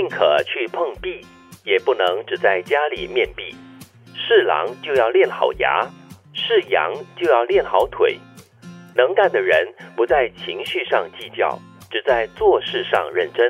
宁可去碰壁，也不能只在家里面壁。是狼就要练好牙，是羊就要练好腿。能干的人不在情绪上计较，只在做事上认真；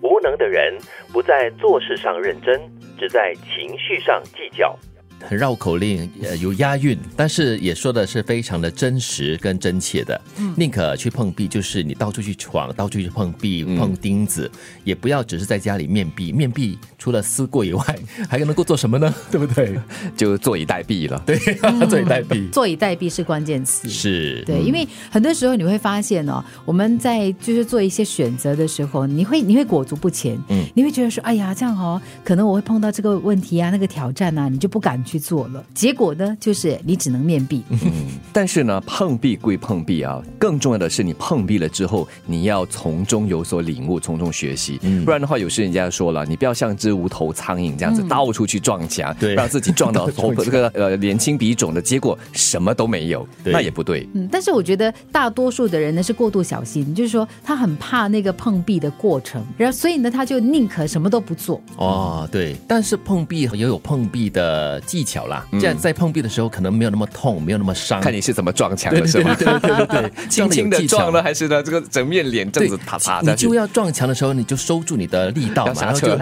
无能的人不在做事上认真，只在情绪上计较。很绕口令，呃，有押韵，但是也说的是非常的真实跟真切的。嗯，宁可去碰壁，就是你到处去闯，到处去碰壁、碰钉子，也不要只是在家里面壁。面壁除了思过以外，还能够做什么呢？对不对？就坐以待毙了。对，坐以待毙。坐以待毙是关键词。是对，因为很多时候你会发现哦，我们在就是做一些选择的时候，你会你会裹足不前。嗯，你会觉得说，哎呀，这样哦，可能我会碰到这个问题啊，那个挑战啊，你就不敢。去做了，结果呢，就是你只能面壁。嗯，但是呢，碰壁归碰壁啊，更重要的是你碰壁了之后，你要从中有所领悟，从中学习。嗯，不然的话，有时人家说了，你不要像只无头苍蝇这样子到处去撞墙，对，让自己撞到头 这个呃脸青鼻肿的结果什么都没有，那也不对。嗯，但是我觉得大多数的人呢是过度小心，就是说他很怕那个碰壁的过程，然后所以呢他就宁可什么都不做。哦，对，但是碰壁也有碰壁的。技巧啦，这样在碰壁的时候可能没有那么痛，没有那么伤。看你是怎么撞墙的是吗？对对对对，轻轻的撞了还是呢？这个整面脸这样子啪啪的。你就要撞墙的时候，你就收住你的力道，刹车。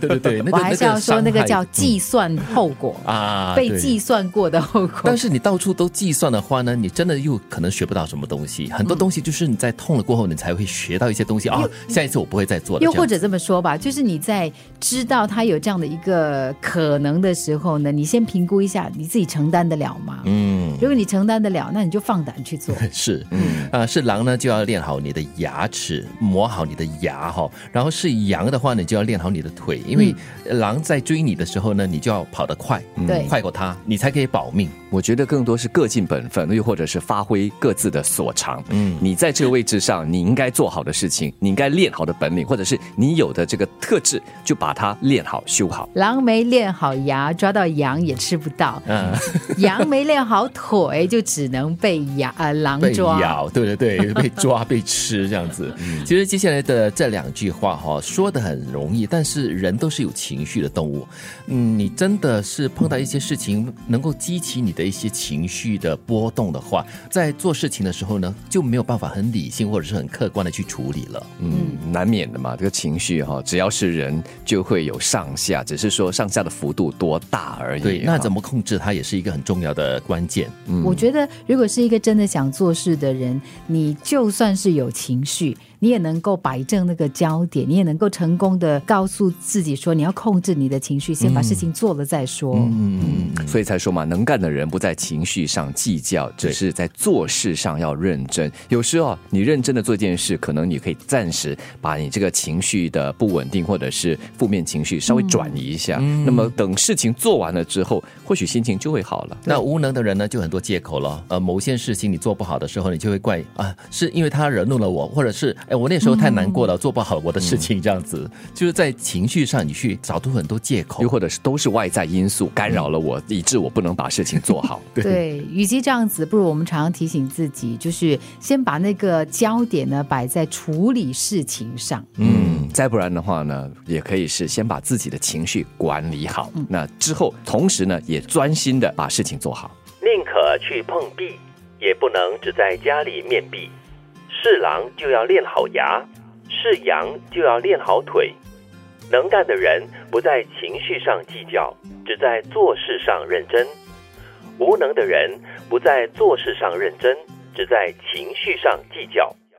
对对对，我还是要说那个叫计算后果啊，被计算过的后果。但是你到处都计算的话呢，你真的又可能学不到什么东西。很多东西就是你在痛了过后，你才会学到一些东西啊。下一次我不会再做了。又或者这么说吧，就是你在知道他有这样的一个可能的时候呢，你。先评估一下你自己承担得了吗？嗯，如果你承担得了，那你就放胆去做。是，嗯啊，是狼呢就要练好你的牙齿，磨好你的牙哈。然后是羊的话呢，就要练好你的腿，因为狼在追你的时候呢，你就要跑得快，对，快过它，你才可以保命。我觉得更多是各尽本分，又或者是发挥各自的所长。嗯，你在这个位置上，你应该做好的事情，你应该练好的本领，或者是你有的这个特质，就把它练好、修好。狼没练好牙，抓到羊。也吃不到，嗯，羊没练好腿，就只能被羊呃狼抓，咬，对对对，被抓被吃这样子。其实接下来的这两句话哈，说的很容易，但是人都是有情绪的动物，嗯，你真的是碰到一些事情能够激起你的一些情绪的波动的话，在做事情的时候呢，就没有办法很理性或者是很客观的去处理了，嗯，难免的嘛，这个情绪哈，只要是人就会有上下，只是说上下的幅度多大而已。那怎么控制它也是一个很重要的关键。我觉得，如果是一个真的想做事的人，你就算是有情绪。你也能够摆正那个焦点，你也能够成功的告诉自己说，你要控制你的情绪，先把事情做了再说。嗯嗯，所以才说嘛，能干的人不在情绪上计较，只是在做事上要认真。有时候你认真的做一件事，可能你可以暂时把你这个情绪的不稳定或者是负面情绪稍微转移一下。那么等事情做完了之后，或许心情就会好了。那无能的人呢，就很多借口了。呃，某件事情你做不好的时候，你就会怪啊，是因为他惹怒了我，或者是。我那时候太难过了，做不好我的事情，这样子就是在情绪上你去找出很多借口，又或者是都是外在因素干扰了我，以致我不能把事情做好。对，与其这样子，不如我们常常提醒自己，就是先把那个焦点呢摆在处理事情上。嗯，再不然的话呢，也可以是先把自己的情绪管理好，那之后同时呢也专心的把事情做好。宁可去碰壁，也不能只在家里面壁。是狼就要练好牙，是羊就要练好腿。能干的人不在情绪上计较，只在做事上认真；无能的人不在做事上认真，只在情绪上计较。